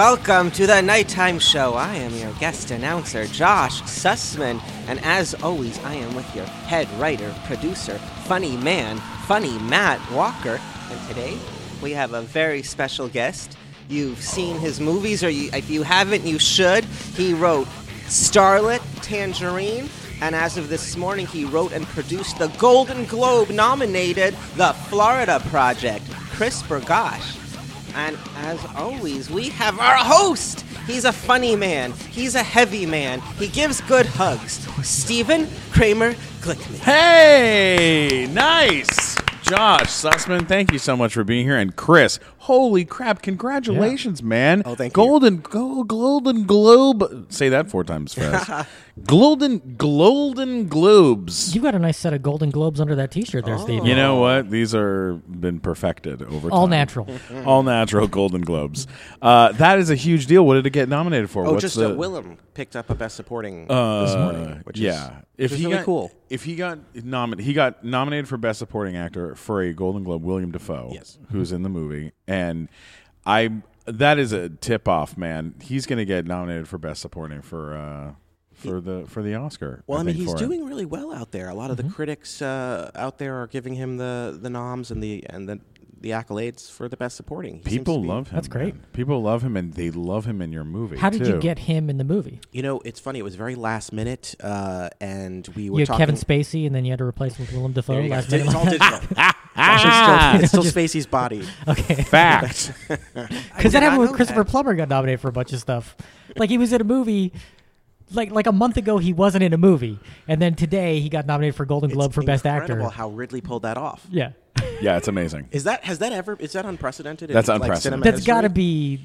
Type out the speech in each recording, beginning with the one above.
Welcome to the Nighttime Show. I am your guest announcer, Josh Sussman, and as always, I am with your head writer, producer, funny man, funny Matt Walker. And today, we have a very special guest. You've seen his movies, or you, if you haven't, you should. He wrote Starlet, Tangerine, and as of this morning, he wrote and produced the Golden Globe nominated The Florida Project, Chris Bergoch. And as always, we have our host. He's a funny man. He's a heavy man. He gives good hugs. Stephen Kramer Glickman. Hey, nice. Josh Sussman, thank you so much for being here. And Chris, holy crap, congratulations, man. Oh, thank you. Golden, Go, Golden Globe. Say that four times fast. Golden, Golden Globes. You got a nice set of Golden Globes under that T-shirt there, Steve. You know what? These are been perfected over All time. natural. All natural Golden Globes. Uh, that is a huge deal. What did it get nominated for? Oh, What's just the, Willem picked up a Best Supporting this Uh, morning, which yeah, is if which he really got, cool. If he got nominated, he got nominated for Best Supporting Actor for a Golden Globe. William Dafoe, Yes. who's in the movie, and I that is a tip off, man. He's going to get nominated for Best Supporting for uh, for the for the Oscar. Well, I, mean, he's for it. doing really well out there. A lot of Mm-hmm. the critics uh, out there are giving him the the noms and the and the the accolades for the Best Supporting. He People be- love him. That's great. man. People love him, and they love him in your movie. How did you get him in the movie? You know, it's funny. It was very last minute, uh, and we were You had talking. Kevin Spacey, and then you had to replace him with Willem Dafoe There you last It's minute. all digital. Ah, it's still, it's still Spacey's body. okay, fact. because that happened with know Christopher that. Plummer got nominated for a bunch of stuff. Like he was in a movie. Like like a month ago, he wasn't in a movie, and then today he got nominated for Golden Globe It's for Best Actor. incredible Actor. How Ridley pulled that off. Yeah, yeah, it's amazing. Is that has that ever? Is that unprecedented? in, That's like, unprecedented. cinema that's history? got to be.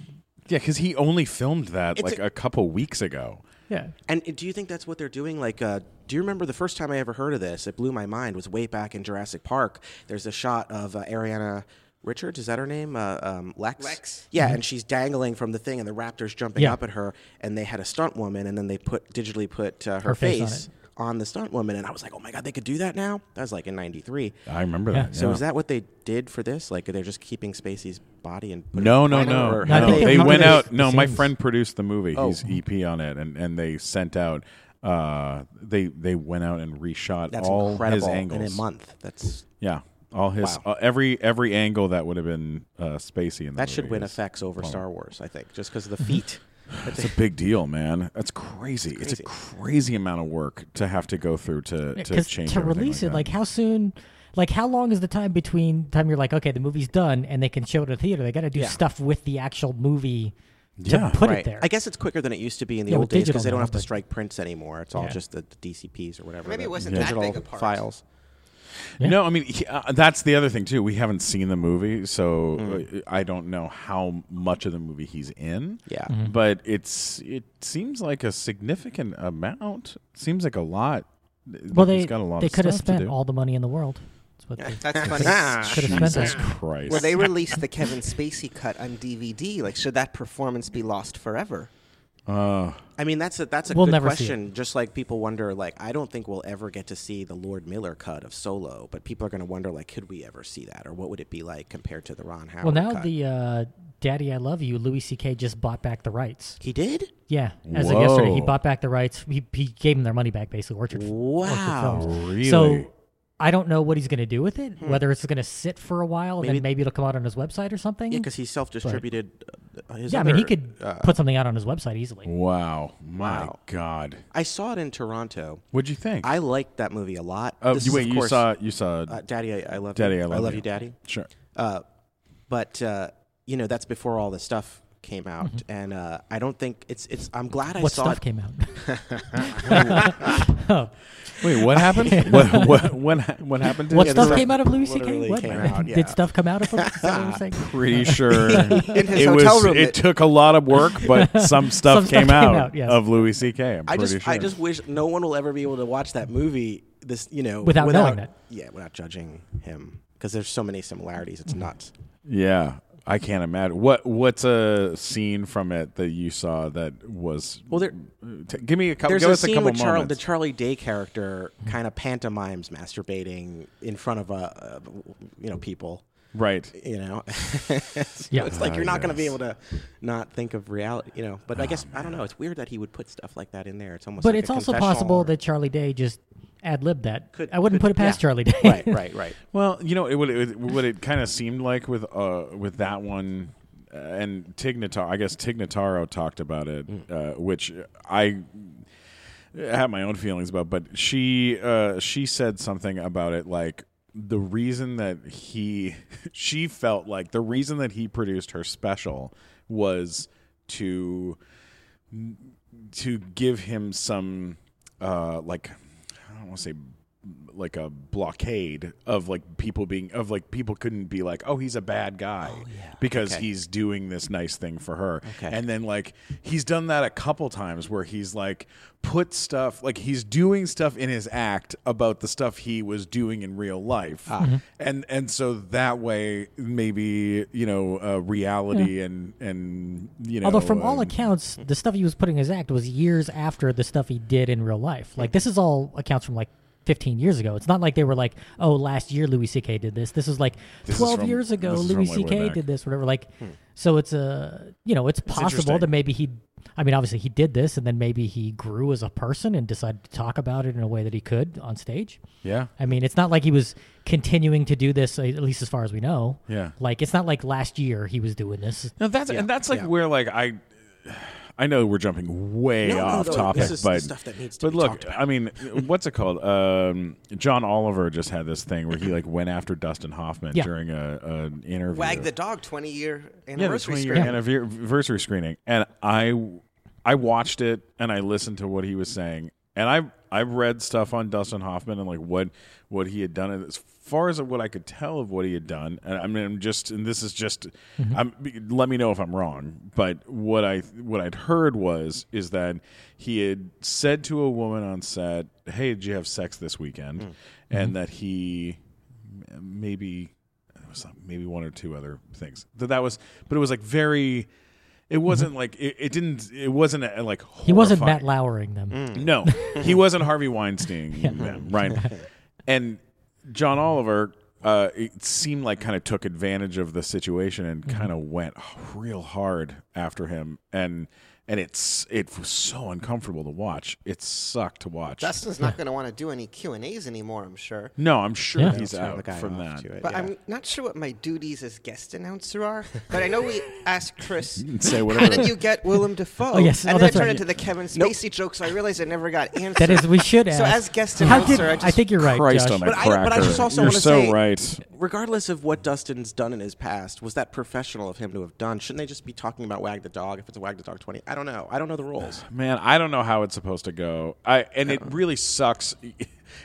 Yeah, because he only filmed that It's like a- a couple weeks ago. Yeah, And do you think that's what they're doing? Like, uh, do you remember the first time I ever heard of this? It blew my mind. Was way back in Jurassic Park. There's a shot of uh, Ariana Richards. Is that her name? Uh, um, Lex. Lex. Yeah, and she's dangling from the thing, and the raptor's jumping Yeah. up at her. And they had a stunt woman, and then they put digitally put uh, her, Her face face, on on, the stunt woman, and I was like, oh my god, they could do that now. That was like in '93. I remember Yeah. that. So yeah. is that what they did for this? Like, they're just keeping Spacey's body and putting No, no, no. or No, I how think do they they went out. the No, my friend produced the movie. Oh. He's EP on it, and, and they sent out. Uh, they they went out and reshot That's all incredible his angles. in a month. That's Yeah, all his Wow. uh, every every angle that would have been uh, Spacey in the that should movie win is- effects over Star Wars. I think just because of the feet. It's a big deal, man. That's crazy. It's a crazy amount of work to have to go through to to because change to everything release like it, that. like how soon, like how long is the time between time you're like, okay, the movie's done, and they can show it at the theater? They got to do Yeah. stuff with the actual movie to Yeah. put right. it there. I guess it's quicker than it used to be in the Yeah, old days digital because they don't now, have to but- strike prints anymore. It's all Yeah. just the, the DCPs or whatever. Maybe it the wasn't that digital big a part. files. Yeah. No, I mean he, uh, that's the other thing too. We haven't seen the movie, so Mm. uh, I don't know how much of the movie he's in. Yeah. Mm-hmm. but it's it seems like a significant amount. Seems like a lot. well, He's they got a lot they of could have stuff to spent all the money in the world. That's what they That's funny. could have spent. Jesus Christ! Well, they released the Kevin Spacey cut on DVD. Like, should that performance be lost forever? Uh, I mean, that's a that's a We'll good question. Just like people wonder, like I don't think we'll ever get to see the Lord Miller cut of Solo, but people are going to wonder, like, could we ever see that, or what would it be like compared to the Ron Howard? Well, now cut? the uh, "Daddy, I Love You" Louis C.K. just bought back the rights. he did. Yeah, as of yesterday, he bought back the rights. He, he gave them their money back, basically. Orchard. Orchard Wow. Films. really? So I don't know what he's going to do with it. Whether it's going to sit for a while and Maybe- then maybe it'll come out on his website or something. Yeah, because he self-distributed uh, his. Yeah, I mean, he could uh, put something out on his website easily. wow, my Wow. God, I saw it in Toronto. what'd you think? I liked that movie a lot. oh, This you is, wait, of you course, saw you saw uh, Daddy, I, I love Daddy, you. I love, you, Daddy. Sure. Uh, but uh, you know, that's before all the stuff came out, and uh, I don't think it's it's. I'm glad I Mm-hmm. what saw stuff it. came out? Wait, what happened? what, what what ha- what happened? To what stuff came out of Louis C.K.? What? out, yeah. Did stuff come out of him? Is that what you're saying? Pretty sure it was. room, It it- took a lot of work, but some stuff, Some stuff came, came out, out, yes. of Louis C.K. I'm I pretty just sure. I just wish no one will ever be able to watch that movie. This you know Without knowing that. Yeah, without judging him because there's so many similarities. Mm-hmm. It's nuts. Yeah, I can't imagine. What what's a scene from it that you saw that was? Well, there- t- give me a couple. There's Give a us a scene with Charlie, the. Charlie Day character kind of pantomimes masturbating in front of a, uh, you know people. right. You know, So Yeah. it's like Ah, you're not going to be able to not think of reality. You know, but I guess I don't know. It's weird that he would put stuff like that in there. It's almost. But like it's a also possible or- that Charlie Day just ad lib that. Could- I wouldn't could- put it past yeah. Charlie Day. right, right, right. Well, you know, it, what it, what it kind of seemed like with uh, with that one, uh, and Tig Notaro. I guess Tig Notaro talked about it, uh, which I have my own feelings about. But she uh, she said something about it like the reason that he she felt like the reason that he produced her special was to to give him some uh like I don't want to say like a blockade of like people being of like people couldn't be like oh he's a bad guy because Okay. he's doing this nice thing for her. Okay. and then like he's done that a couple times where he's like put stuff like he's doing stuff in his act about the stuff he was doing in real life. And and so that way maybe you know uh, reality and and you know Although from all um, accounts, the stuff he was putting in his act was years after the stuff he did in real life. Like this is all accounts from like 15 years ago. It's not like they were like, oh, last year Louis C.K. did this. This is like This is 12 from- years ago Louis from, like, C.K. did this, whatever. Like, hmm. so it's a, you know, it's possible interesting. that maybe he, I mean, obviously he did this and then maybe he grew as a person and decided to talk about it in a way that he could on stage. yeah I mean, it's not like he was continuing to do this, at least as far as we know. Yeah. Like, it's not like last year he was doing this. No, that's and that's like yeah. where like I, I know we're jumping way No, no, off no, topic, this is the but stuff that needs to but be look, about. I mean, what's it called? Um, John Oliver just had this thing where he like went after Dustin Hoffman Yeah. during a an interview. Wag the dog 20 year yeah, the anniversary 20 year screen. anniversary screening, and I I watched it and I listened to what he was saying, and I I've read stuff on Dustin Hoffman and like what what he had done. And as far as what I could tell of what he had done, and I mean, I'm just and this is just, mm-hmm. I'm, let me know if I'm wrong. But what I what I'd heard was is that he had said to a woman on set, "Hey, did you have sex this weekend?" Mm. And mm-hmm. that he maybe was maybe one or two other things. That that was, but it was like very. It wasn't like it, it didn't. It wasn't uh like He wasn't horrifying. Matt lowering them. Mm. No, he wasn't Harvey Weinstein, man, right? And John Oliver, uh, it seemed like kind of took advantage of the situation and kind of went real hard after him, and and it's it was so uncomfortable to watch. It sucked to watch. Dustin's not going to want to do any Q and A's anymore. I'm sure. no, I'm sure Yeah. he's out from that. it, But yeah. I'm not sure what my duties as guest announcer are. But I know we asked Chris. You can say How did you get Willem Dafoe? Oh, yes. And Oh, then I that's turned right. into the Kevin Spacey joke, so I realized I never got answered. That is, we should ask. So as guest announcer, did, I I, think you're right, Christ Josh. on a But I- cracker! but I just also You're wanna so say- right. regardless of what Dustin's done in his past, was that professional of him to have done? Shouldn't they just be talking about Wag the Dog if it's a Wag the Dog 20? I don't know. I don't know the rules. Man, I don't know how it's supposed to go. I and it really sucks.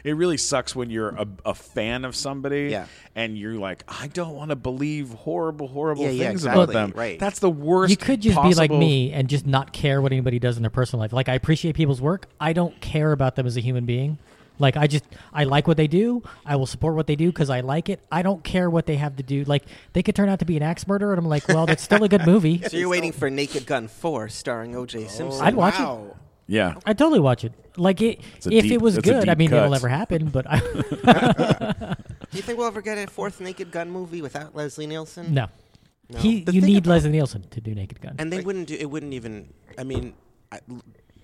It really sucks when you're a, a fan of somebody Yeah. and you're like, I don't want to believe horrible, horrible Yeah, yeah, things exactly, about them. right. That's the worst. you could just be like possible- me and just not care what anybody does in their personal life. Like I appreciate people's work. I don't care about them as a human being. Like I just I like what they do. I will support what they do because I like it. I don't care what they have to do. Like they could turn out to be an axe murderer, and I'm like, well, that's still a good movie. So you're waiting for Naked Gun 4 starring O.J. Oh, Simpson. I'd watch it. Yeah. I totally watch it. Like it, a if deep- it was that's a good. I deep mean, it'll cut. never happen. But I, Do you think we'll ever get a fourth Naked Gun movie without Leslie Nielsen? no, he The you thing need about- Leslie Nielsen to do Naked Gun. And they wouldn't do it. Wouldn't even. I mean, I,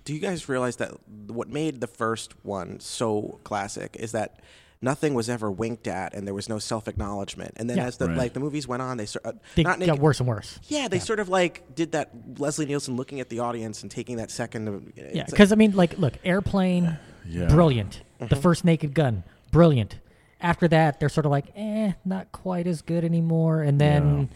do you guys realize that what made the first one so classic is that nothing was ever winked at, and there was no self acknowledgement. And then Yeah. as the Right. like the movies went on, they sort uh, they not got worse and worse. Yeah, they sort of like did that. Leslie Nielsen looking at the audience and taking that second. Of, Yeah, it's like- because I mean, like, look, Airplane, Yeah. brilliant. Mm-hmm. The first Naked Gun, brilliant. After that, they're sort of like, eh, not quite as good anymore. And then,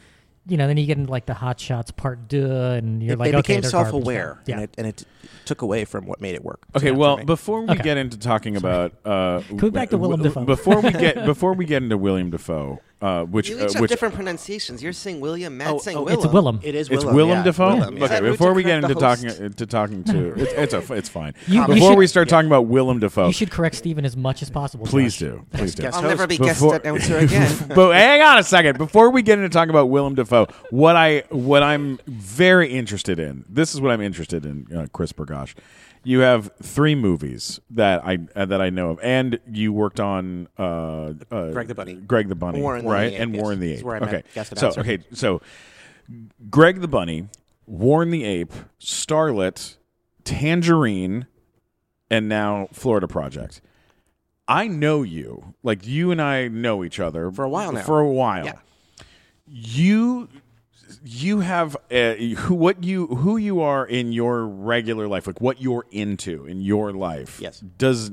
you know, then you get into like the Hot Shots Part Deux, and you're they, like, they okay, became they're self garbage now. aware, Yeah. and, it, and it took away from what made it work. Okay, well, before we Okay. get into talking about uh, Go back to Willem w- Dafoe. before we get before we get into William Dafoe, uh, which You uh, each have which different pronunciations. You're saying William, Matt's Oh, saying oh, Willem. it's Willem. it is It's Willem, Willem yeah, Dafoe. Willem, yeah. Okay, rude before we get into the talking uh, to talking to it's, it's a it's fine. You- you before should- we start talking about Willem Dafoe, You should correct Stephen as much as possible. please Josh. do, please do. I'll host. never be Before- guest announcer again. but hang on a second. Before we get into talking about Willem Dafoe, what I what I'm very interested in, this is what I'm interested in, uh, Chris Bergoch, you have three movies that I uh, that I know of, and you worked on uh, uh, Greg the Bunny. Greg the Bunny, Warren the right? Ape, and yes. Warren the Ape. where okay, so okay, so Greg the Bunny, Warren the Ape, Starlet, Tangerine, and now Florida Project. I know you, like you and I know each other For a while now. For a while, Yeah. You you have uh, who what you who you are in your regular life like what you're into in your life Yes. does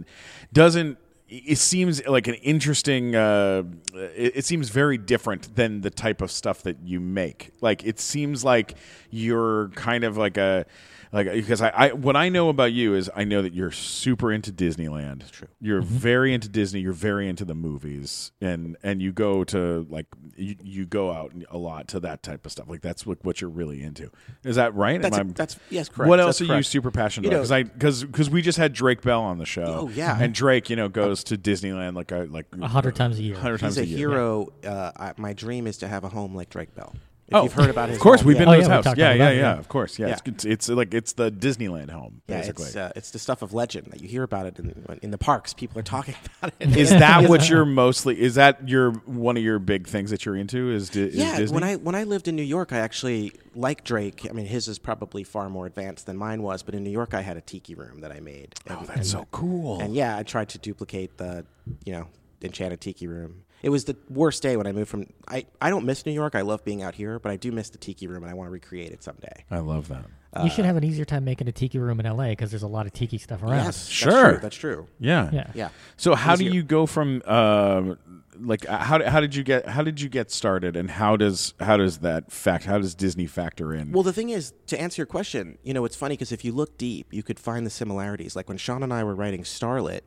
doesn't it seems like an interesting uh it, it seems very different than the type of stuff that you make like it seems like you're kind of like a like because I, I what I know about you is I know that you're super into Disneyland. True. You're very into Disney. You're very into the movies, and and you go to like you, you go out a lot to that type of stuff. Like that's what, what you're really into. Is that right? That's, Am I- that's yes, correct. what That's else are you super passionate You about? know- Because I because because we just had Drake Bell on the show. Oh, yeah. and Drake, you know, goes to Disneyland like a like A hundred times a year. hundred times He's a, year. hero. Uh, I, my dream is to have a home like Drake Bell. If Oh, you've heard about his Of course, home, we've yeah. been Oh, to yeah, his we house. Yeah, yeah, yeah, yeah. Of course, yeah. Yeah. It's, it's like it's the Disneyland home, Yeah, basically. it's uh, it's the stuff of legend that you hear about it in, in the parks. People are talking about it. Is that what you're mostly? Is that your one of your big things that you're into? Is, Di- is yeah, Disney? when I when I lived in New York, I actually like Drake. I mean, his is probably far more advanced than mine was, but in New York, I had a tiki room that I made. oh, that's and- so cool. And yeah, I tried to duplicate the, you know, enchanted tiki room. It was the worst day when I moved from. I, I don't miss New York. I love being out here, but I do miss the tiki room, and I want to recreate it someday. I love that. you should have an easier time making a tiki room in LA because there's a lot of tiki stuff around. Yes, Sure. that's true. That's true. Yeah, Yeah. Yeah. So how do you go from um like uh, how how did you get how did you get started and how does how does that fact how does Disney factor in? Well, the thing is, to answer your question, you know, it's funny because if you look deep, you could find the similarities. Like when Sean and I were writing Starlet,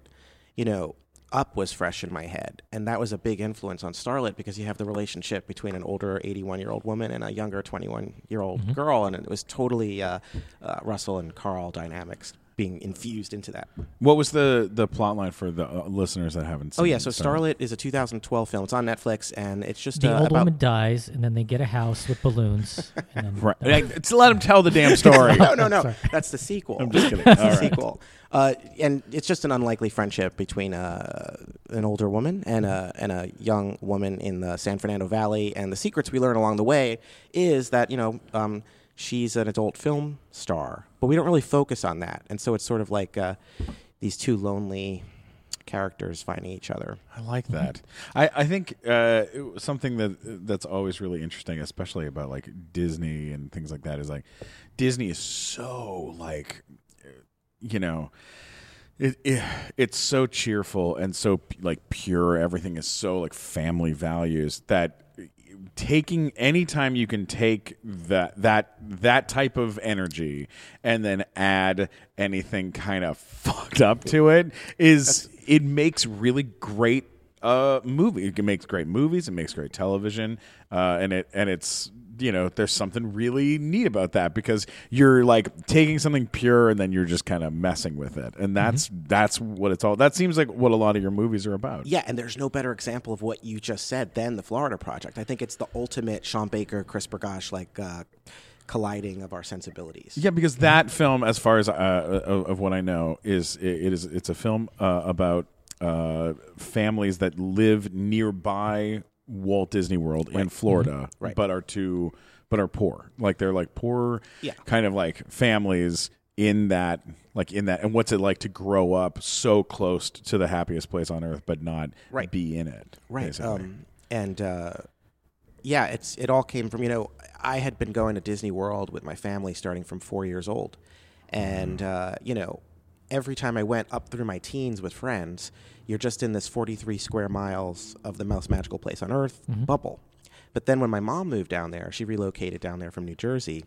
you know, Up was fresh in my head, and that was a big influence on Starlet because you have the relationship between an older 81 year old woman and a younger 21 year old girl, and it was totally uh, uh, Russell and Carl dynamics being infused into that. what was the the plot line for the uh, listeners that haven't seen Oh yeah, so Starlet? Starlet is a 2012 film. It's on Netflix, and it's just The uh, old about woman dies, and then they get a house with balloons. And then Right. Like, to let him tell the damn story. no, no, no. Sorry. That's the sequel. I'm just kidding. That's All the right. sequel. Uh, and it's just an unlikely friendship between uh, an older woman and a and a young woman in the San Fernando Valley. And the secrets we learn along the way is that you know um, she's an adult film star, but we don't really focus on that. And so it's sort of like uh, these two lonely characters finding each other. I like that. I, I think uh, something that that's always really interesting, especially about like Disney and things like that, is like Disney is so like you know it, it it's so cheerful and so like pure. Everything is so like family values that taking anytime you can take that that that type of energy and then add anything kind of fucked up to it is it makes really great uh movie it makes great movies it makes great television uh and it and it's you know there's something really neat about that because you're like taking something pure and then you're just kind of messing with it and that's that's what it's all that seems like what a lot of your movies are about Yeah, and there's no better example of what you just said than the Florida Project. I think it's the ultimate Sean Baker, Chris Bergoch like uh, colliding of our sensibilities. Yeah, because that film, as far as uh, of, of what I know, is it, it is it's a film uh, about uh, families that live nearby Walt Disney World in Florida, Right. but are too but are poor. Like they're like poor, Yeah. kind of like families in that like in that and what's it like to grow up so close to the happiest place on earth but not Right. be in it right um, and uh, yeah it's it all came from you know i had been going to disney world with my family starting from four years old and uh, you know every time i went up through my teens with friends you're just in this 43 square miles of the most magical place on earth bubble. But then when my mom moved down there she relocated down there from new jersey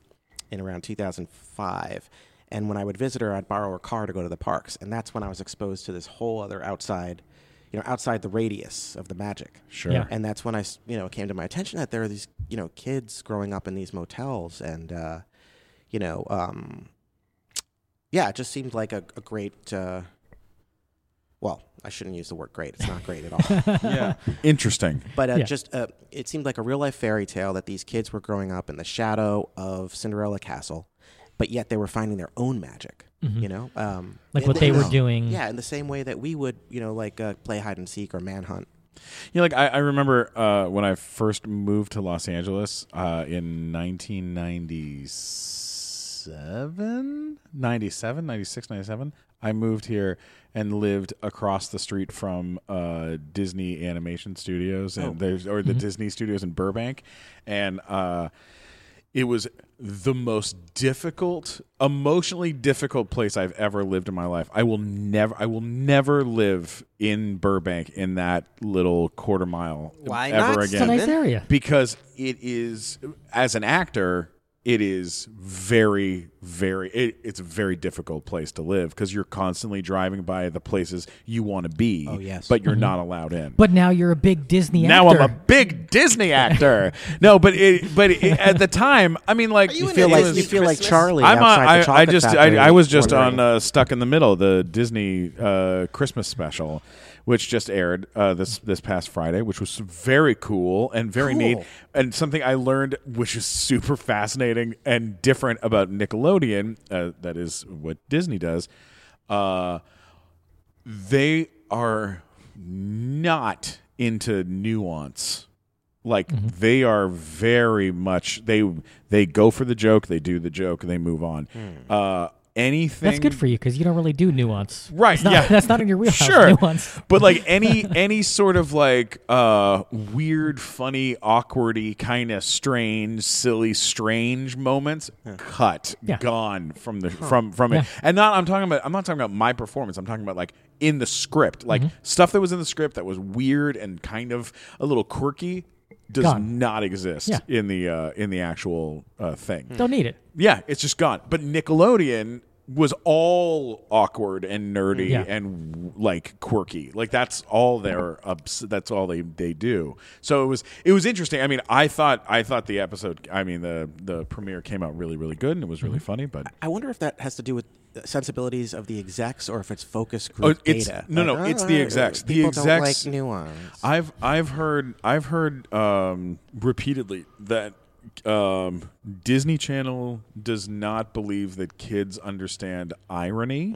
in around 2005 and when i would visit her i'd borrow her car to go to the parks. And that's when i was exposed to this whole other outside you know outside the radius of the magic. Sure. Yeah. and that's when I, you know, it came to my attention that there are these, you know, kids growing up in these motels, and uh, you know, um, yeah, it just seemed like a, a great. Uh, well, I shouldn't use the word great; it's not great at all. yeah interesting But uh, Yeah. just, uh, it seemed like a real life fairy tale that these kids were growing up in the shadow of Cinderella Castle, but yet they were finding their own magic. You know, um, Mm-hmm. Like what the- they were the- doing. Yeah, in the same way that we would, you know, like uh, play hide and seek or manhunt. Yeah, like I, I remember uh, when I first moved to Los Angeles uh, in 1997, 97, 96, 97. I moved here and lived across the street from uh, Disney Animation Studios and there's or the Disney Studios in Burbank, and uh, it was the most difficult, emotionally difficult place I've ever lived in my life. I will never, I will never live in Burbank in that little quarter mile Why ever not? It's a again nice area. because it is as an actor it is very very it, it's a very difficult place to live because you're constantly driving by the places you want to be Oh, yes. but you're not allowed in But now you're a big Disney now actor. I'm a big Disney actor. no, but it, but it, at the time, I mean, like You in feel like Disney you feel like Christmas? Charlie I'm on, outside the I, I just I, I was just on uh, Stuck in the Middle, the Disney uh, Christmas special, which just aired uh, this this past Friday, which was very cool and very neat, and something I learned which is super fascinating and different about Nickelodeon. Uh, that is what Disney does. Uh, they are not into nuance like Mm-hmm. they are very much they they go for the joke they do the joke and they move on uh anything That's good for you because you don't really do nuance. Right, It's not- yeah. That's not in your wheelhouse. sure Nuance. but like any any sort of like uh weird funny awkwardy kind of strange silly strange moments cut Yeah. gone from the from from it Yeah. and not i'm talking about i'm not talking about my performance i'm talking about like in the script like Mm-hmm. stuff that was in the script that was weird and kind of a little quirky does Gone. not exist Yeah. in the uh in the actual uh thing Don't need it. yeah, it's just gone. But Nickelodeon was all awkward and nerdy Yeah. and like quirky. Like that's all their ups, that's all they they do. So it was it was interesting. I mean, I thought I thought the episode I mean the the premiere came out really really good and it was Mm-hmm. really funny, but I wonder if that has to do with the sensibilities of the execs or if it's focus Oh, group it's- data. no, no, Like, it's the execs. The People execs- don't like nuance. I've I've heard I've heard um, repeatedly that um, Disney Channel does not believe that kids understand irony,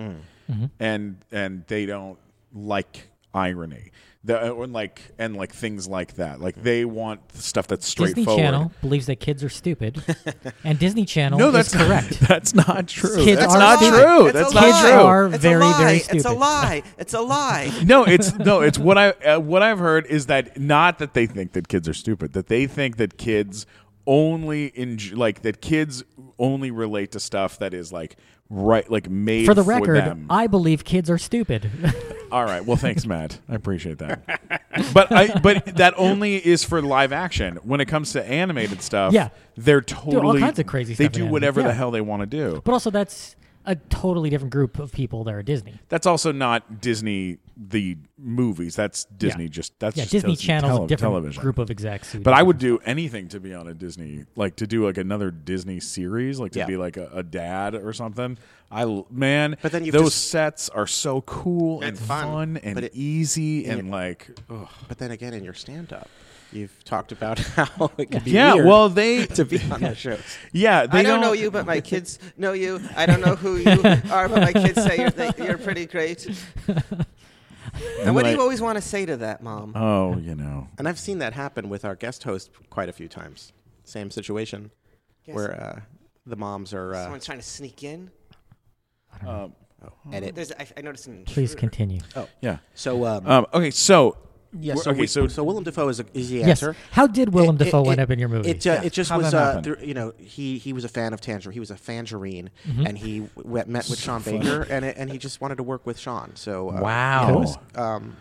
and and they don't like irony. The, and like and like things like that. Like they want stuff that's straightforward. Disney. Channel believes that kids are stupid, and Disney Channel No, is that's correct. That's not true. Kids that's are not stupid. true. It's That's a not Kids true. are It's very, a lie. very It's a lie. It's a lie. no, it's no, it's what I uh, what I've heard is that not that they think that kids are stupid, that they think that kids only in like that kids only relate to stuff that is like right like made For the record, them. I believe kids are stupid. All right, well, thanks, Matt. I appreciate that. but I but that only is for live action. When it comes to animated stuff, Yeah. they're totally all totally kinds of crazy They do whatever the hell they want to do. but also, that's a totally different group of people there are Disney. That's also not Disney the movies. That's Disney Yeah. just that's Yeah, just Disney Disney Channel's tele- different television. group of execs. who But do I would do anything to be on a Disney, like to do like another Disney series, like to Yeah. be like a, a dad or something. I l- man, But then you've those just- sets are so cool and It's fun, fun, and but it- easy and and it- like, ugh. But then again, in your stand-up, you've talked about how it can be yeah. weird Well, they to be on the shows. yeah they I don't know you, but my kids know you. I don't know who you are, but my kids say you're, they, you're pretty great. And what do you always want to say to that, mom? Oh, you know, And I've seen that happen with our guest host quite a few times. Same situation Yes. where uh, the moms are uh, Someone's trying to sneak in. um, edit. There's, I, I noticed an Please intruder. continue. Oh yeah. So um, Um, okay, so yeah, we're- so, okay, we, so so Willem Dafoe is, a, is the Yes. answer. How did Willem It- Dafoe it- end it- up in your movie? It, uh, Yeah. it just How'd was, uh, happen? you know, he he was a fan of Tangerine. He was a fangerine, Mm-hmm. and he w- met with Sean Baker, and it, and he just wanted to work with Sean. So uh, Wow. it was, um,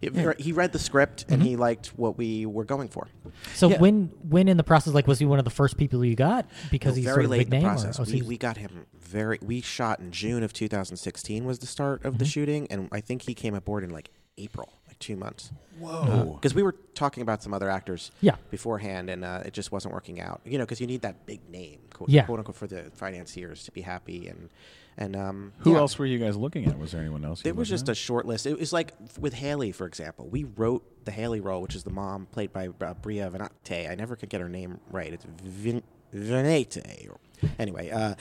it- he read the script and Mm-hmm. he liked what we were going for. so yeah. when when in the process, like, was he one of the first people you got because No, he's very sort of late big in the name? or process. we, he- we got him very. We shot in June of 2016 was the start of the shooting, and I think he came aboard in like April, like two months. whoa, Because we were talking about some other actors Yeah. beforehand, and uh, it just wasn't working out. You know, because you need that big name, quote, Yeah. quote unquote, for the financiers to be happy. And and um, who yeah. else were you guys looking at? Was there anyone else? you There was were just looking a short list. It was like f- with Haley, for example. We wrote the Haley role, which is the mom played by uh, Bria Venate. I never could get her name right. It's Vin- Venate. Anyway, uh,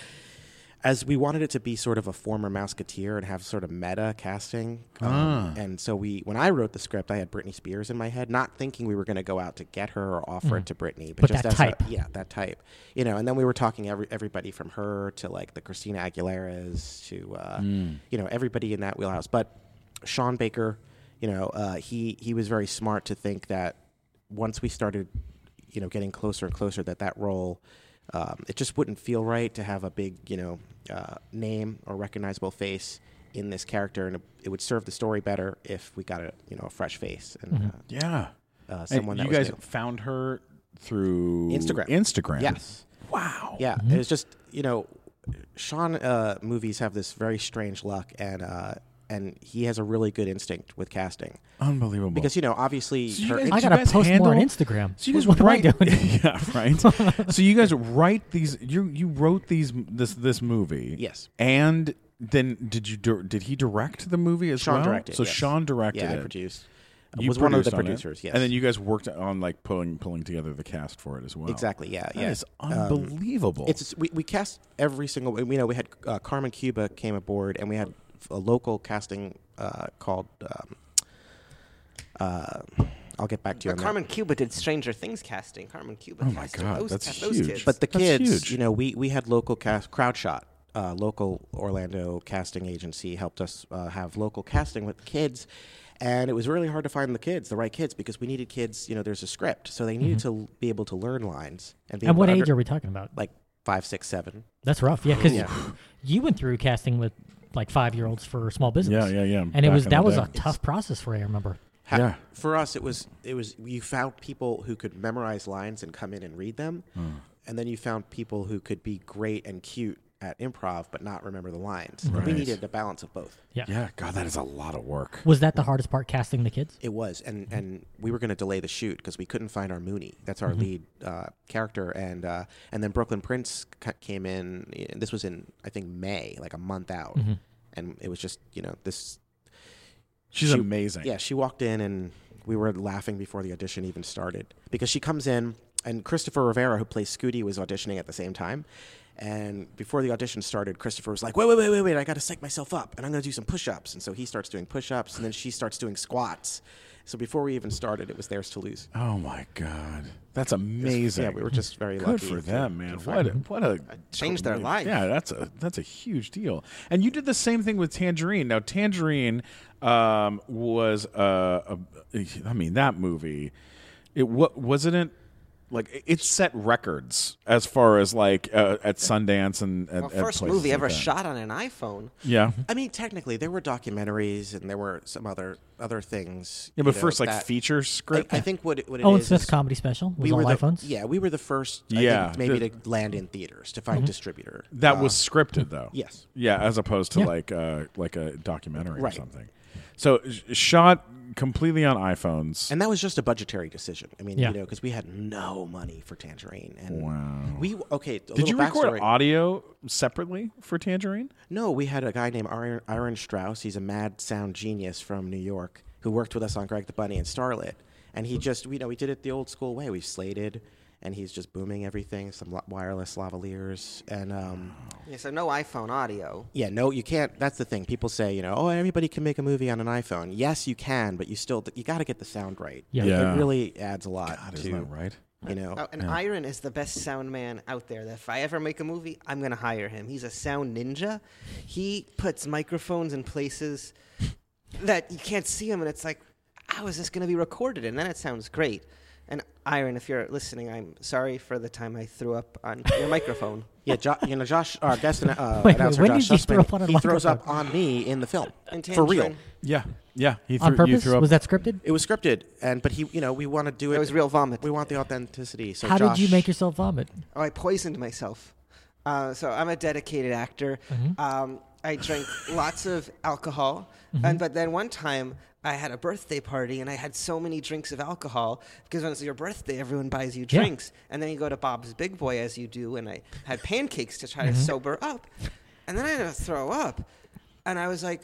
as we wanted it to be sort of a former Mouseketeer and have sort of meta casting. Um, Ah. And so we, when I wrote the script, I had Britney Spears in my head, not thinking we were going to go out to get her or offer it to Britney, but, But just that as type. A, yeah, that type. You know, and then we were talking every, everybody from her to like the Christina Aguilera's to uh, Mm. you know everybody in that wheelhouse. But Sean Baker, you know, uh, he he was very smart to think that once we started, you know, getting closer and closer, that that role. Um, it just wouldn't feel right to have a big, you know, uh, name or recognizable face in this character, and it, it would serve the story better if we got a, you know, a fresh face and uh, Yeah. uh, And someone that you was guys new. found her through Instagram. Instagram. Yes. Wow. Yeah, it was just you know, Sean uh, movies have this very strange luck, and uh, and he has a really good instinct with casting Unbelievable. because you know obviously So you guys- I gotta guys post more on Instagram. So you guys what am I write, doing? yeah, right. so you guys write these. You you wrote these this this movie. Yes. And then did you dir- did he direct the movie as Sean well? directed. So yes. Sean directed Yeah, I it. produced. You was one of the produced on it. producers. Yes, And then you guys worked on like pulling pulling together the cast for it as well. exactly. Yeah, That yeah. is Um, unbelievable. It's we, we cast every single. You know, we had uh, Carmen Cuba came aboard, and we had a local casting uh, called. Um, uh, I'll get back to you But on Carmen Cuba did Stranger Things casting. Carmen Cuba. Oh my casted God, those, that's cast those huge. kids. But the That's kids, huge. you know, we we had local cast crowd shot. Uh, local Orlando casting agency helped us uh, have local casting with kids, and it was really hard to find the kids, the right kids, because we needed kids. You know, there's a script, so they needed to be able to learn lines and be And what to age are we talking about? like five, six, seven. That's rough. Yeah, because Yeah. you went through casting with like five year olds for small business. yeah, yeah, yeah. And it Back was that was day. a tough process for you. I remember. Ha- Yeah. For us, it was it was you found people who could memorize lines and come in and read them, Hmm. and then you found people who could be great and cute at improv but not remember the lines. And We needed a balance of both. Yeah. Yeah, God, that is a lot of work. Was that the hardest part, casting the kids? It was, and and we were going to delay the shoot because we couldn't find our Moonee. That's Mm-hmm. our lead uh, character, and uh, and then Brooklyn Prince ca- came in. and This was in I think May, like a month out, Mm-hmm. and it was just you know this She's She- amazing. Yeah, she walked in and we were laughing before the audition even started because she comes in and Christopher Rivera, who plays Scooty, was auditioning at the same time. And before the audition started, Christopher was like, "Wait, wait, wait, wait, wait! I got to psych myself up, and I'm going to do some push-ups." And so he starts doing push-ups, and then she starts doing squats. So before we even started, it was theirs to lose. Oh my God, that's amazing. Yeah, we were just very Good lucky. for them, man. What a, what a changed their life. Yeah, that's a that's a huge deal. And you did the same thing with Tangerine. Now, Tangerine um, was uh, a, I mean, that movie. It what wasn't it like it set records as far as like uh, at Sundance and at, well, first places movie like ever that. shot on an iPhone. Yeah. I mean, technically, there were documentaries and there were some other other things. Yeah, but know, first, like that- feature script. I think what it, what it Owen is Smith's is- comedy special was we all were the, iPhones. Yeah, we were the first. I Yeah, think, maybe the- to land in theaters to find distributor. that Uh, was scripted, though. yes. Yeah, as opposed to Yeah. like uh, like a documentary or something. So shot completely on iPhones. and that was just a budgetary decision. I mean, Yeah. you know, because we had no money for Tangerine, and Wow. we okay. A Did little you record backstory. audio separately for Tangerine? No, we had a guy named Irin, Irin Strauss. He's a mad sound genius from New York who worked with us on Greg the Bunny and Starlet. And he hmm. just, you know, we did it the old school way. We slated, and he's just booming everything, some wireless lavaliers. And um, Yeah, so no iPhone audio. yeah, no, you can't. That's the thing. People say, you know, oh, everybody can make a movie on an iPhone. Yes, you can, but you still, you got to get the sound right. Yeah. It- Yeah. It really adds a lot God, to, isn't that right? you know. Oh, and Irin is the best sound man out there. That if I ever make a movie, I'm gonna hire him. He's a sound ninja. He puts microphones in places that you can't see him, and it's like, how is this gonna be recorded? And then it sounds great. And Irin, if you're listening, I'm sorry for the time I threw up on your microphone. Yeah, jo- you know, Josh, our guest and uh, Wait, announcer when Josh did you throw Sussman, up on a he throws up on me in the film And for real. Tangerine, Yeah, yeah. He On threw, you purpose? threw up. Was that scripted? It was scripted, and but he, you know, we want to do it. It was real vomit. We want the authenticity. So How Josh, did you make yourself vomit? Oh, I poisoned myself. Uh, so I'm a dedicated actor. Um, I drank lots of alcohol, and but then one time I had a birthday party and I had so many drinks of alcohol because when it's your birthday, everyone buys you Yeah. drinks, and then you go to Bob's Big Boy as you do, and I had pancakes to try to sober up, and then I had to throw up, and I was like.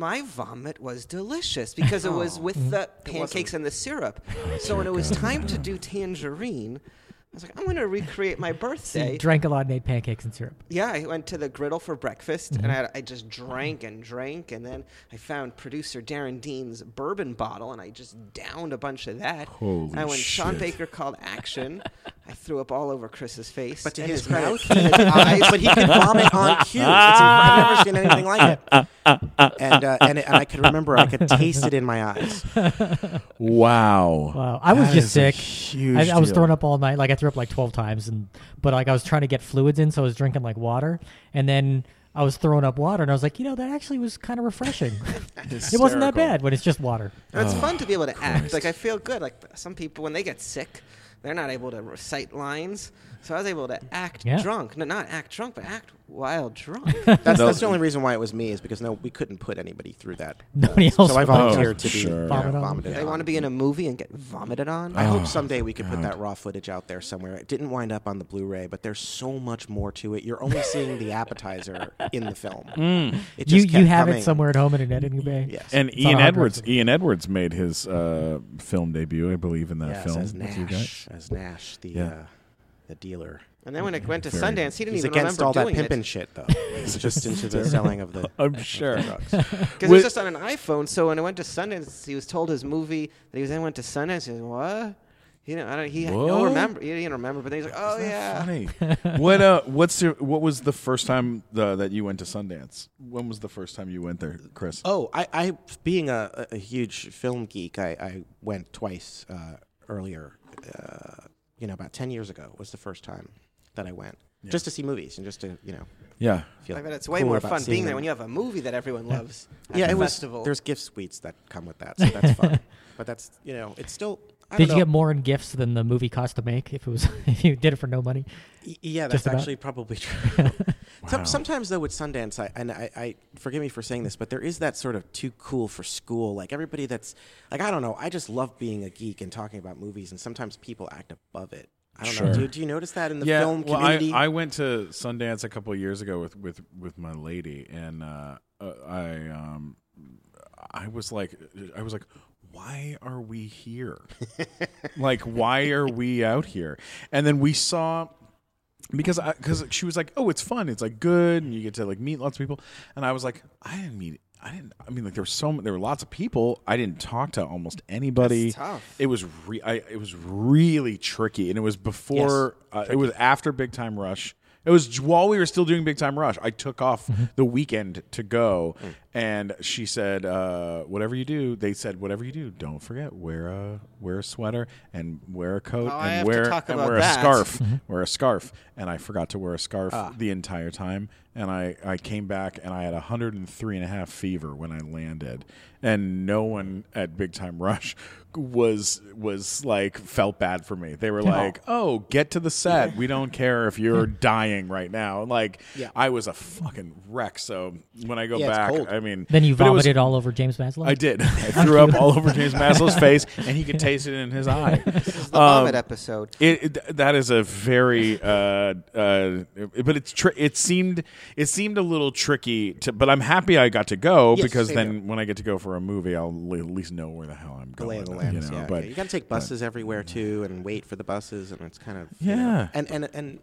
My vomit was delicious because it was with the pancakes and the syrup. So when it was time to do tangerine, I was like, I'm going to recreate my So you birthday. drank a lot and ate pancakes and syrup. Yeah, I went to the griddle for breakfast, and mm-hmm. I, I just drank and drank, and then I found producer Darren Dean's bourbon bottle, and I just downed a bunch of that. Holy and when Sean. Baker called action, I threw up all over Chris's face, But to his, his credit, mouth, and his eyes. eyes, but he could vomit on cue. It's I've never seen anything like it. And uh, and, it, and I could remember I could taste it in my eyes. Wow. Wow, I was That just is a sick. huge I, I was deal. throwing up all night. Like I threw up like twelve times, and but like I was trying to get fluids in, so I was drinking like water, and then I was throwing up water, and I was like, you know, that actually was kind of refreshing. it wasn't that bad when it's just water. And it's Oh, fun to be able to act. Like I feel good. Like some people when they get sick, they're not able to recite lines. So I was able to act Yeah. drunk. No, not act drunk, but act while drunk. That's, that's the only reason why it was me is because no, we couldn't put anybody through that. Nobody else. So I would. volunteered to be sure. you know, Vomit on. vomited they on. want to be in a movie and get vomited on. I Oh, hope someday we could put that raw footage out there somewhere. It didn't wind up on the Blu-ray, but there's so much more to it. You're only seeing the appetizer in the film. It You just you kept have coming. it somewhere at home in an editing bay. Yes. And It's Ian Edwards, drive. Ian Edwards made his uh, film debut, I believe, in that yes, film as with you guys. Nash, as Nash, the Yeah. uh, the dealer. And then when it went to Very Sundance, he didn't He's even against remember all that doing pimping it shit, though. He's just into the selling of the, I'm sure. because it With- was just on an iPhone. So when it went to Sundance, he was told his movie that he was then went to Sundance. He was what? He didn't. I don't. He What? don't remember. He didn't remember. But then he's like, oh yeah. Funny. what uh? What's your, what was the first time the, that you went to Sundance? When was the first time you went there, Chris? Oh, I, I being a, a huge film geek, I, I went twice uh, earlier. Uh, you know, about ten years ago was the first time that I went, just to see movies and just to you know Yeah. feel. Like, but it's way cool more fun seeing being there them. when you have a movie that everyone loves. At yeah, the it was. festival. There's gift suites that come with that, so that's fun. But that's you know, it's still. I Did you know. get more in gifts than the movie cost to make? If it was, if you did it for no money. Y- Yeah, that's actually probably true. Some- Sometimes though with Sundance, I, and I, I forgive me for saying this, but there is that sort of too cool for school. Like everybody that's like I don't know. I just love being a geek and talking about movies, and sometimes people act above it. I don't know. Sure. Do, do you notice that in the yeah, film well, community? I, I went to Sundance a couple of years ago with with with my lady, and uh, uh, I um, I was like, I was like, why are we here? like, why are we out here? And then we saw. Because because she was like, oh, it's fun, it's like good, and you get to like meet lots of people, and I was like, I didn't meet, I didn't, I mean, like there were so there were lots of people, I didn't talk to almost anybody. It was re- I, it was really tricky, and it was before uh, it was after Big Time Rush. It was while we were still doing Big Time Rush. I took off Mm-hmm. the weekend to go, Mm. and she said, uh, "Whatever you do," they said, "Whatever you do, don't forget wear a wear a sweater and wear a coat Oh, and wear and wear a that. scarf, wear a scarf." And I forgot to wear a scarf Ah. the entire time, and I I came back and I had 103 and a half fever when I landed, and no one at Big Time Rush was was like felt bad for me. They were like, "Oh, get to the set. We don't care if you're dying right now." Like, Yeah. I was a fucking wreck. So when I go Yeah, back. I mean, Then you but it was- vomited all over James Maslow. I did. I threw up all over James Maslow's face, and he could taste it in his eye. This is the vomit episode. It, it- that is a very, uh, uh, but it's tr- it seemed it seemed a little tricky to, but I'm happy I got to go Yes, because then here. when I get to go for a movie, I'll at least know where the hell I'm going. the you know, yeah. but yeah. You got to take buses everywhere too, and wait for the buses, and it's kind of you know- Yeah. and and and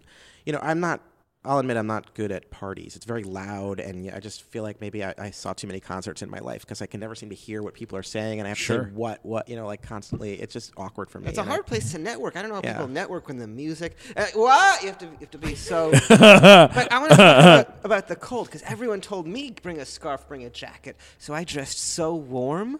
you know, I'm not. I'll admit I'm not good at parties. It's very loud, and I just feel like maybe I, I saw too many concerts in my life because I can never seem to hear what people are saying, and I have to Sure. say what what you know, like constantly. It's just awkward for me. It's a and I- hard place to network. I don't know how Yeah. people network when the music. Uh, what you have to you have to be so. but I want to talk about, about the cold because everyone told me bring a scarf, bring a jacket. So I dressed so warm.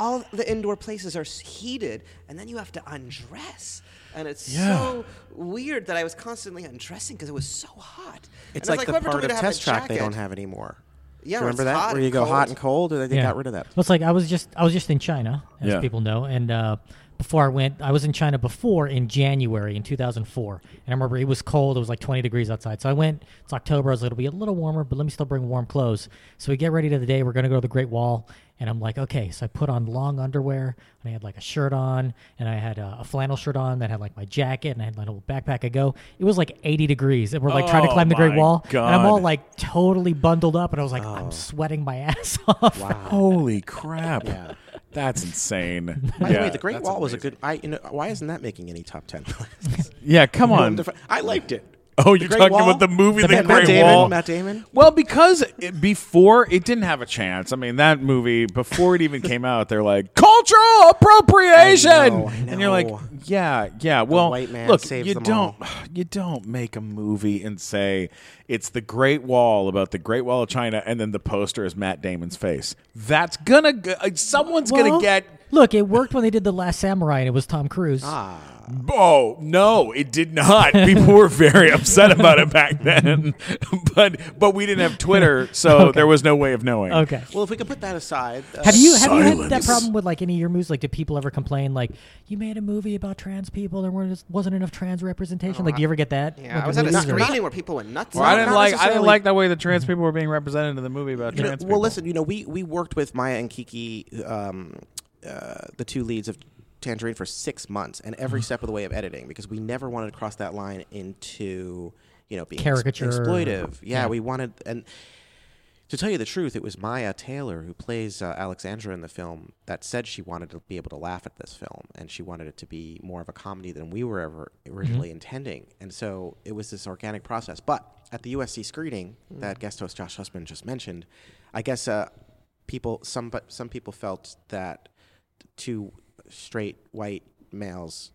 All the indoor places are heated, and then you have to undress. And it's Yeah. so weird that I was constantly undressing because it was so hot. It's And like, the part of to test track they don't have anymore. Yeah, Do you remember that where you and go hot and cold? Or they Yeah. got rid of that. Well, it's like I was just I was just in China, as Yeah. people know, and uh, before I went, I was in China before in January in 2004, and I remember it was cold. It was like 20 degrees outside. So I went. It's October. I was like, it'll be a little warmer, but let me still bring warm clothes. So we get ready to the day. We're gonna go to the Great Wall, and I'm like, okay. So I put on long underwear, and I had like a shirt on, and I had a, a flannel shirt on that had like my jacket, and I had my little backpack. I go. It was like 80 degrees, and we're like trying to Oh climb the oh Great my Wall, and I'm all like totally bundled up, and I was like, I'm oh. sweating my ass off. Wow. holy crap! Yeah. That's insane. By the way, the Great that's Wall was a good. I you know why isn't that making any top ten lists? Yeah, come on. I liked it. Oh, you're talking Wall? about the movie, The, Matt, Great Matt Damon, Wall. Matt Damon. Well, because it, before it didn't have a chance. I mean, that movie before it even came out, they're like cultural appropriation, I know, I and you're like, yeah, yeah. Well, white man look, saves you them don't, you don't make a movie and say it's the Great Wall about the Great Wall of China, and then the poster is Matt Damon's face. That's gonna, uh, someone's Well, gonna get. Look, it worked when they did the Last Samurai, and it was Tom Cruise. Ah, Oh no, it did not. People were very upset about it back then, but but we didn't have Twitter, so Okay. there was no way of knowing. Okay. well, if we could put that aside, uh, Have you have you had that problem with like any of your movies? Like, did people ever complain like you made a movie about trans people, there weren't wasn't enough trans representation? like, do you ever get that? Yeah, Like, I was at a movies or- screening where people went nuts. Well, I didn't like I didn't like the way the trans people were being represented in the movie about You know, trans well, people. listen, you know, we we worked with Maya and Kiki, um, uh, the two leads of Tangerine, for six months, and every step of the way of editing, because we never wanted to cross that line into you know being Caricature. exploitive. Yeah, Yeah. we wanted and. To tell you the truth, it was Maya Taylor who plays uh, Alexandra in the film that said she wanted to be able to laugh at this film and she wanted it to be more of a comedy than we were ever originally intending. And so it was this organic process. But at the USC screening that guest host Josh Sussman just mentioned, I guess uh, people some but some people felt that two straight white males,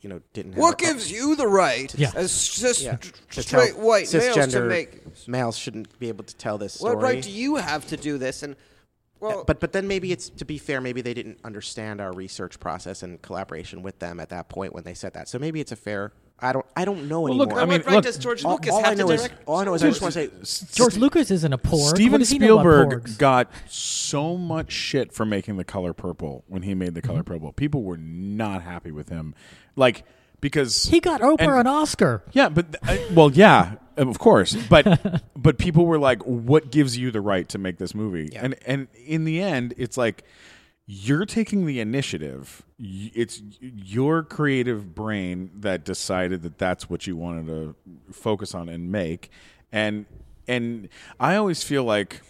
you know, didn't. Have What a- gives you the right Yeah. as cis, yeah, tr- to straight tell white males to cisgender make? males shouldn't be able to tell this story? What right do you have to do this? And well, but but then maybe it's to be fair, maybe they didn't understand our research process and collaboration with them at that point when they said that. So maybe it's a fair. I don't I don't know Well, anymore. look, I mean, right look, does George all, Lucas all I have to know is all I know is I just want to say George Lucas isn't a porg. what Steven does he know about Spielberg got so much shit for making the color purple when he made the color Mm-hmm. purple. People were not happy with him, like because He got Oprah and- an Oscar. Yeah, but uh, well, yeah, of course, but but people were like, "What gives you the right to make this movie?" Yeah. And and in the end, it's like you're taking the initiative. It's your creative brain that decided that that's what you wanted to focus on and make, and and I always feel like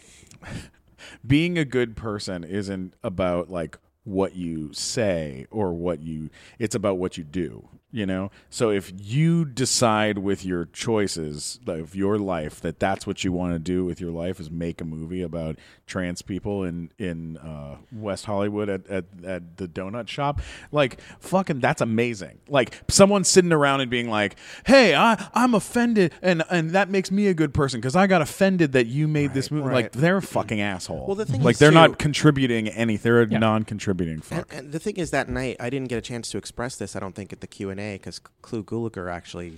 being a good person isn't about like what you say or what you it's about what you do you know? So if you decide with your choices of your life that that's what you want to do with your life is make a movie about trans people in in uh, west hollywood at, at, at the donut shop like fucking that's amazing. Like someone sitting around and being like hey I, i'm offended and and that makes me a good person because i got offended that you made this movie. right. like they're a fucking asshole. Well, the thing like they're too- not contributing anything they're a non-contributing fuck. And, and the thing is, that night I didn't get a chance to express this. I don't think at the Q because Clu Gulager actually.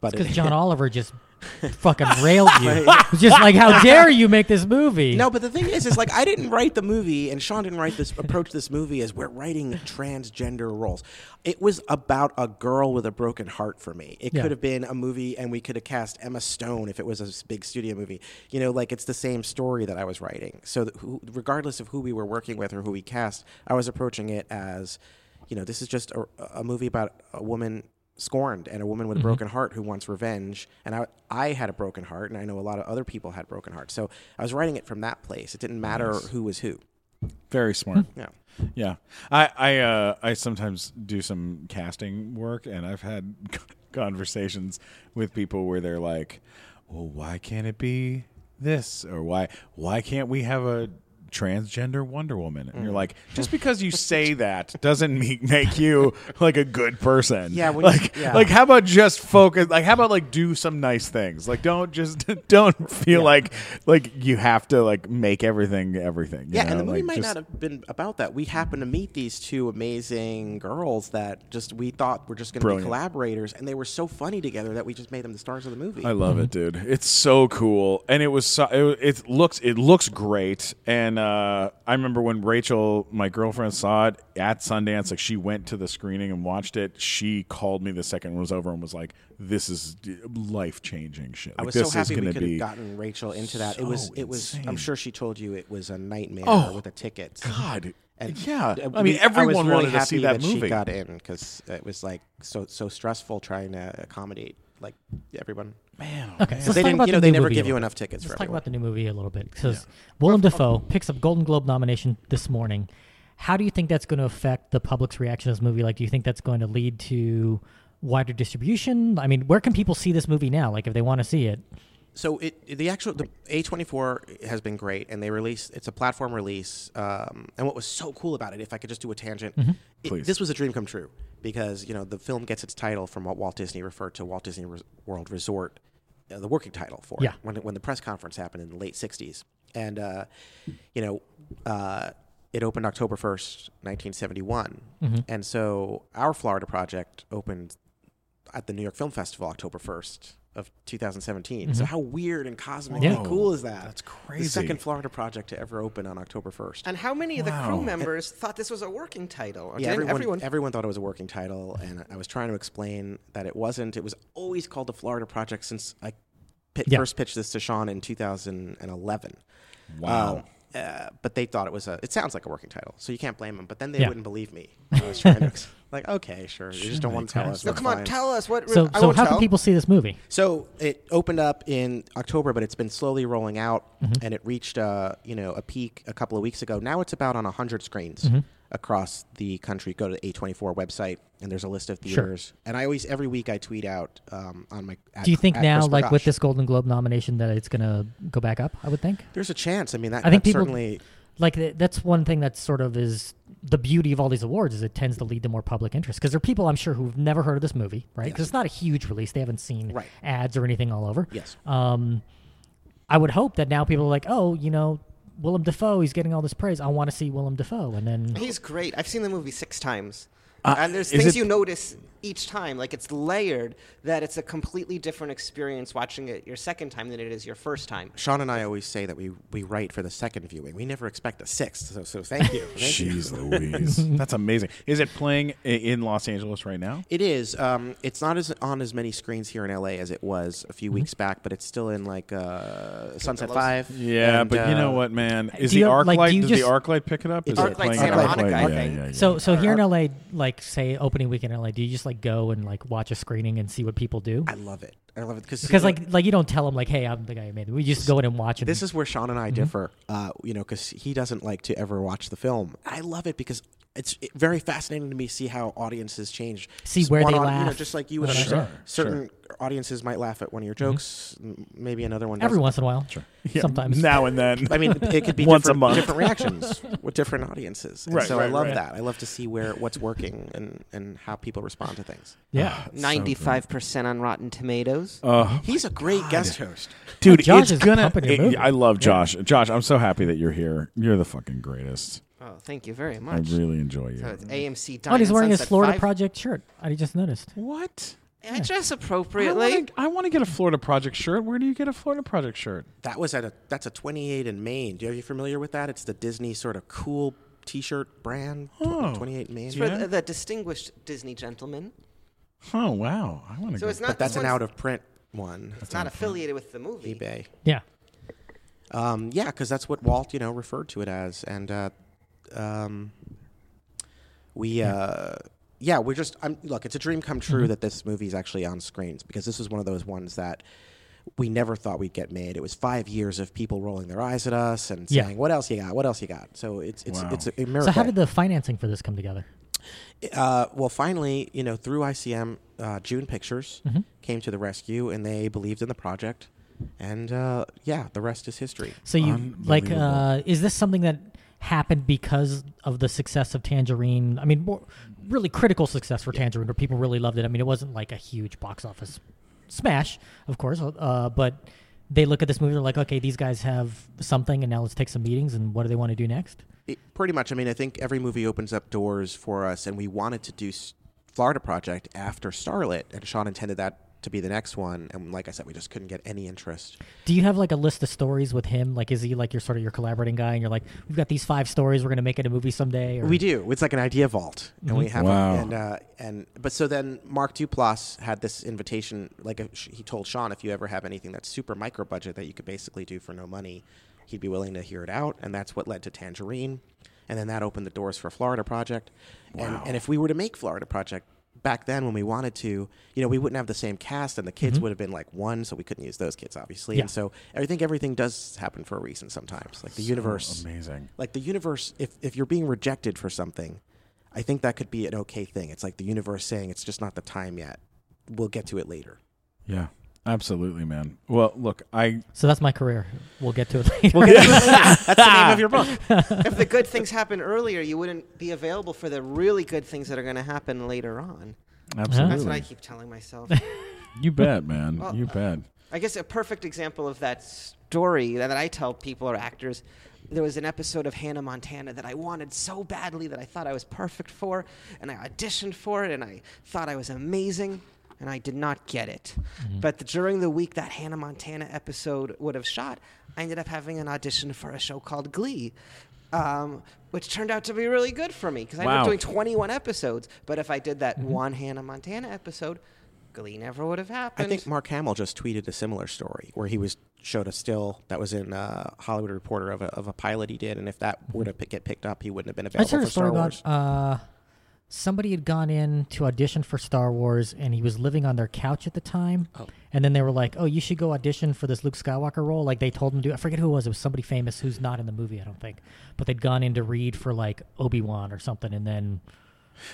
But Because John Oliver just fucking railed you. Just like, how dare you make this movie? No, but the thing is, is like I didn't write the movie, and Sean didn't write this approach this movie as we're writing transgender roles. It was about a girl with a broken heart for me. It Yeah. could have been a movie, and we could have cast Emma Stone if it was a big studio movie. You know, like it's the same story that I was writing. So, who, regardless of who we were working with or who we cast, I was approaching it as, you know, this is just a, a movie about a woman scorned and a woman with a broken heart who wants revenge. And I, I had a broken heart and i know a lot of other people had broken hearts. So i was writing it from that place. It didn't matter who was who. Very smart. Yeah. Yeah, I I uh, I sometimes do some casting work, and I've had conversations with people where they're like, "Well, why can't it be this?" or "Why why can't we have a transgender Wonder Woman?" And you're mm. like, just because you say that doesn't make make you like a good person. Yeah, when you- like yeah. like how about just focus? Like how about like do some nice things? Like don't just don't feel like like you have to like make everything everything. you yeah know? and the movie Like, might just- not have been about that we happened to meet these two amazing girls that just we thought were just going to be Brilliant. collaborators and they were so funny together that we just made them the stars of the movie I love it, dude. It's so cool, and it was so, it, it looks it looks great. And uh, I remember when Rachel, my girlfriend, saw it at Sundance. Like she went to the screening and watched it. She called me the second it was over and was like, "This is life changing shit. I Like, was this so happy we could have gotten Rachel into that. It was, it was. I'm sure she told you it was a nightmare Oh, with the tickets. God." And yeah, I mean, everyone was really wanted to happy see that, movie. She got in because it was like so so stressful trying to accommodate like everyone. Man, Okay, man. so let's they talk didn't, about you the know, they never give you enough tickets Let's for talk everyone. about the new movie a little bit because Willem Dafoe picks up Golden Globe nomination this morning, how do you think that's going to affect the public's reaction to this movie? Like, do you think that's going to lead to wider distribution? I mean, where can people see this movie now? Like, if they want to see it. So it the actual the A24 has been great, and they released it's a platform release. Um, and what was so cool about it, if I could just do a tangent, it- Please. this was a dream come true because you know the film gets its title from what Walt Disney referred to Walt Disney Res- World Resort, uh, the working title for Yeah. it when when the press conference happened in the late '60s, and uh, you know. Uh, it opened October 1st, 1971. And so our Florida project opened at the New York Film Festival October 1st of 2017. So how weird and cosmically Yeah. cool is that? That's crazy. The second Florida project to ever open on October 1st. And how many of the Wow. crew members thought this was a working title? Yeah, didn't everyone, everyone thought it was a working title, and I was trying to explain that it wasn't. It was always called the Florida Project since I pit, Yeah. first pitched this to Sean in 2011. Wow. Um, uh, but they thought it was a. It sounds like a working title, so you can't blame them. But then they Yeah. wouldn't believe me. I was trying to like, okay, sure, you just don't want to tell us. no, that's come on, tell us what. So, I so won't how tell. can people see this movie? So it opened up in October, but it's been slowly rolling out, Mm-hmm. and it reached uh, you know a peak a couple of weeks ago. Now it's about on hundred screens Mm-hmm. Across the country. Go to the A24 website, and there's a list of Sure. theaters. And I always every week I tweet out um, on my. At, Do you think now, like with this Golden Globe nomination, that it's going to go back up? I would think. There's a chance. I mean, that, I think people- certainly. Like that's one thing that sort of is the beauty of all these awards is it tends to lead to more public interest because there are people I'm sure who've never heard of this movie, right? Because Yes. it's not a huge release; they haven't seen Right. ads or anything all over. Yes. Um, I would hope that now people are like, oh, you know, Willem Dafoe, he's getting all this praise. I want to see Willem Dafoe, and then He's great. I've seen the movie six times. Uh, and there's things it- you notice each time. Like it's layered that it's a completely different experience watching it your second time than it is your first time. Sean and I always say that we, we write for the second viewing. We never expect a sixth. So, so thank you. Thank you. Jeez Louise. That's amazing. Is it playing in Los Angeles right now? It is. Um, it's not as on as many screens here in LA as it was a Mm-hmm. few weeks back, but it's still in like uh, Sunset Five. Yeah, and, but you know uh, what, man? Is the arc ArcLight? like, do does just- the ArcLight pick it up? Is It's it ArcLight playing Santa on Monica, Yeah, yeah, yeah. So, so here in LA, like say opening weekend in LA, do you just like go and like watch a screening and see what people do? I love it. I love it because Because like like you don't tell them like, hey, I'm the guy who made it. We just go in and watch it. this is where Sean Mm-hmm. and I differ. Uh, you know, because he doesn't like to ever watch the film. I love it because. It's very fascinating to me to see how audiences change. See where one they audi- You know, laugh. just like you would Sure, understand. sure. Certain audiences might laugh at one of your jokes. m Maybe another one. every doesn't. once in a while. Yeah, Sometimes. now and then. I mean, it could be Once a month. different reactions with different audiences. And Right, so I love right. that. I love to see where what's working and, and how people respond to things. Yeah. Ninety-five percent on Rotten Tomatoes. Uh, He's a great guest host. dude, Josh it's is gonna. pumping your it- I love Josh. Josh, I'm so happy that you're here. You're the fucking greatest. Oh, thank you very much. I really enjoy you. So it's AMC. Oh, he's wearing his Florida Five. Project shirt. I just noticed. what? I dress I appropriately. wanna- I want to get a Florida Project shirt. Where do you get a Florida Project shirt? That was at a that's a 28 & Main. Do you, are you familiar with that? It's the Disney sort of cool T-shirt brand. Oh. 28 & Main. It's for Yeah. the, the distinguished Disney gentleman. Oh wow, I want to So go. it's not. But that's an out of print one. It's not affiliated with the movie. eBay. Yeah. Um, yeah, because that's what Walt, you know, referred to it as, and uh, um, we, uh, yeah, we're just. I'm, look, it's a dream come true Mm-hmm. that this movie is actually on screens because this was one of those ones that we never thought we'd get made. It was five years of people rolling their eyes at us and Yeah. saying, "What else you got? What else you got?" So it's it's Wow. it's a, a miracle. So how did the financing for this come together? Uh, well, finally, you know, through ICM, uh, June Pictures Mm-hmm. came to the rescue, and they believed in the project, and uh, yeah, the rest is history. So you like uh is this something that happened because of the success of Tangerine? I mean, more, really critical success for Tangerine where people really loved it. I mean, it wasn't like a huge box office smash, of course, uh, but they look at this movie they're like, "Okay, these guys have something and now let's take some meetings and what do they want to do next?" It, pretty much. I mean, I think every movie opens up doors for us, and we wanted to do Florida Project after Starlet, and Sean intended that to be the next one, and like I said, we just couldn't get any interest. Do you have like a list of stories with him? Like, is he like your sort of your collaborating guy? And you're like, we've got these five stories. We're gonna make it a movie someday. Or, We do. It's like an idea vault, and we have. Wow. A, and uh, and but so then Mark Duplass had this invitation. Like if he told Sean, if you ever have anything that's super micro budget that you could basically do for no money, he'd be willing to hear it out, and that's what led to Tangerine, and then that opened the doors for Florida Project. And and if we were to make Florida Project back then when we wanted to, you know, we wouldn't have the same cast, and the kids would have been like one, so we couldn't use those kids, obviously. Mm-hmm. Yeah. And so I think everything does happen for a reason sometimes. Like the universe, amazing. like the universe. If if you're being rejected for something, I think that could be an okay thing. It's like the universe saying it's just not the time yet. We'll get to it later. Yeah, absolutely, man. Well, look, I So that's my career. We'll get to it later. That's the name of your book. if the good things happen earlier, you wouldn't be available for the really good things that are going to happen later on. absolutely. That's what I keep telling myself. You bet, man. Well, you bet. I guess a perfect example of that story that I tell people or actors. There was an episode of Hannah Montana that I wanted so badly that I thought I was perfect for, and I auditioned for it, and I thought I was amazing, and I did not get it. But during the week that Hannah Montana episode would have shot, I ended up having an audition for a show called Glee, um, which turned out to be really good for me because I ended up doing 21 episodes. But if I did that one Hannah Montana episode, Glee never would have happened. I think Mark Hamill just tweeted a similar story where he was showed a still that was in uh, Hollywood Reporter of a, of a pilot he did, and if that were to pick, get picked up, he wouldn't have been available heard for a story Star Wars. about uh, somebody had gone in to audition for Star Wars, and he was living on their couch at the time. Oh. And then they were like, "Oh, you should go audition for this Luke Skywalker role." Like they told him to. I forget who it was. It was somebody famous who's not in the movie, I don't think. But they'd gone in to read for like Obi Wan or something, and then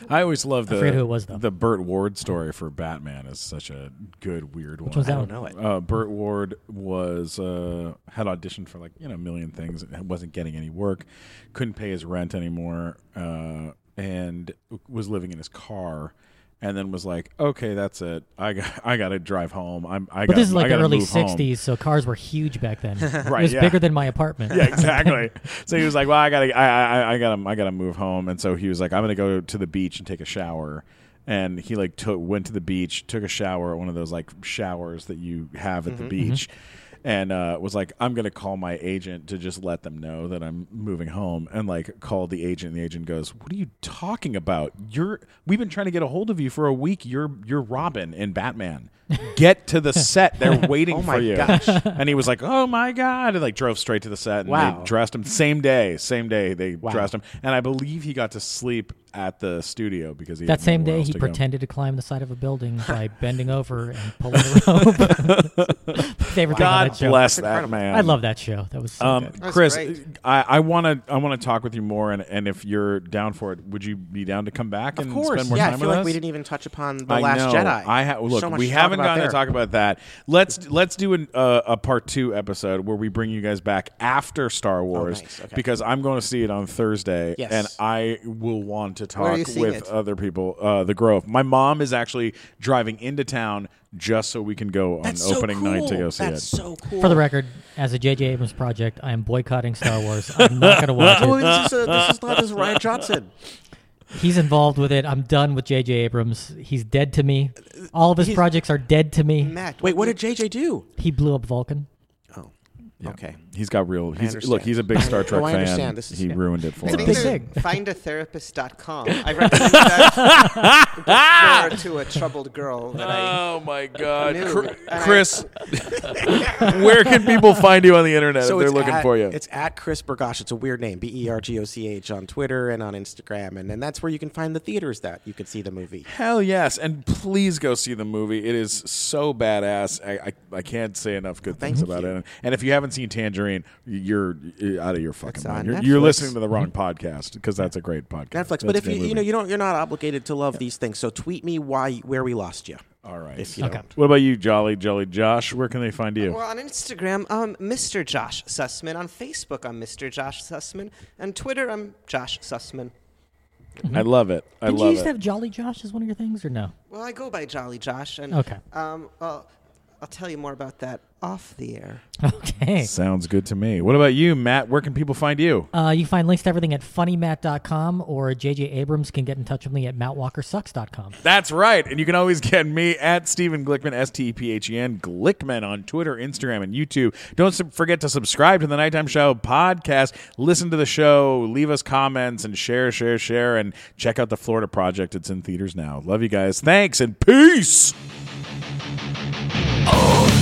I always love the forget who it was, though. the Burt Ward story for Batman is such a good weird one. Which one's I that don't one? know it. Uh, Burt Ward was uh, had auditioned for like you know a million things, and wasn't getting any work, couldn't pay his rent anymore, uh, and was living in his car, and then was like, okay, that's it. I got I got to drive home. I'm I But got this is like the early move home. '60s, so cars were huge back then. Right, it was yeah. bigger than my apartment. Yeah, exactly. so he was like, "Well, I gotta, I, I, I gotta, I gotta move home." And so he was like, "I'm gonna go to the beach and take a shower." And he like took, went to the beach, took a shower at one of those like showers that you have at the mm-hmm. beach, mm-hmm. And uh, was like, "I'm gonna call my agent to just let them know that I'm moving home." And like called the agent, and the agent goes, "What are you talking about? You're we've been trying to get a hold of you for a week. You're you're Robin in Batman. Get to the set. They're waiting Oh for you." gosh. And he was like, "Oh my god!" And like drove straight to the set. And Wow. They dressed him same day. Same day they Wow. dressed him, and I believe he got to sleep at the studio because he That had same day, else he to go. pretended to climb the side of a building by bending over and pulling a rope. Favorite thing on God that show. bless that man. I love that show. That was so Um, good. Chris, great. I want to I want to talk with you more, and, and if you're down for it, would you be down to come back Of and course, spend more yeah. time I feel with like us? we didn't even touch upon the I Last know. Jedi. I ha- look. So much we to talk haven't about gotten there. to talk about that. Let's let's do an, uh, a part two episode where we bring you guys back after Star Wars Oh, nice. Okay. because I'm going to see it on Thursday, Yes. and I will want to talk with it? other people. Uh, the Grove. My mom is actually driving into town just so we can go on That's so opening night to go see That's it. so cool. For the record, as a J.J. Abrams project, I am boycotting Star Wars. I'm not going to watch Oh, it. this is, a, this is not this Rian Johnson. He's involved with it. I'm done with J.J. Abrams. He's dead to me. All of his He's- projects are dead to me. Matt, Wait, what did JJ do? He blew up Vulcan. Oh, Yeah. okay. He's got real. He's look. He's a big Star Trek oh, I fan. understand. This is- he yeah. ruined it for It's a us. big Find thing. findatherapist.com. I recommend that refer to a troubled girl that I Oh my God, knew. Cr- And I- Chris! where can people find you on the internet if they're looking at, for you? It's at Chris Bergoch. It's a weird name, B E R G O C H, on Twitter and on Instagram, and then that's where you can find the theaters that you can see the movie. Hell yes, and please go see the movie. It is so badass. I I, I can't say enough good things about you. it. And if you haven't seen Tangerine, you're, you're out of your fucking It's mind. on You're, you're Netflix. listening to the wrong mm-hmm. podcast because that's a great podcast. Netflix. That's but a if you you movie. know you don't you're not obligated to love these things, so tweet me why where we lost you. all right. If you Okay. don't. What about you, Jolly Jolly Josh? Where can they find you? Well, on Instagram, um, I'm Mr. Josh Sussman. On Facebook, I'm Mr. Josh Sussman. And Twitter, I'm Josh Sussman. I mm-hmm. love it. I Did you love used it. to have Jolly Josh as one of your things, or no? Well, I go by Jolly Josh. And, Okay. Um, well, I'll tell you more about that off the air. Okay. Sounds good to me. What about you, Matt? Where can people find you? Uh, you can find links to everything at funnymat.com or J.J. Abrams can get in touch with me at mattwalkersucks.com. That's right. And you can always get me at Stephen Glickman, S T E P H E N, Glickman on Twitter, Instagram, and YouTube. Don't sub- forget to subscribe to the Nighttime Show podcast. Listen to the show, leave us comments, and share, share, share, and check out the Florida Project. It's in theaters now. Love you guys. Thanks and peace. Oh,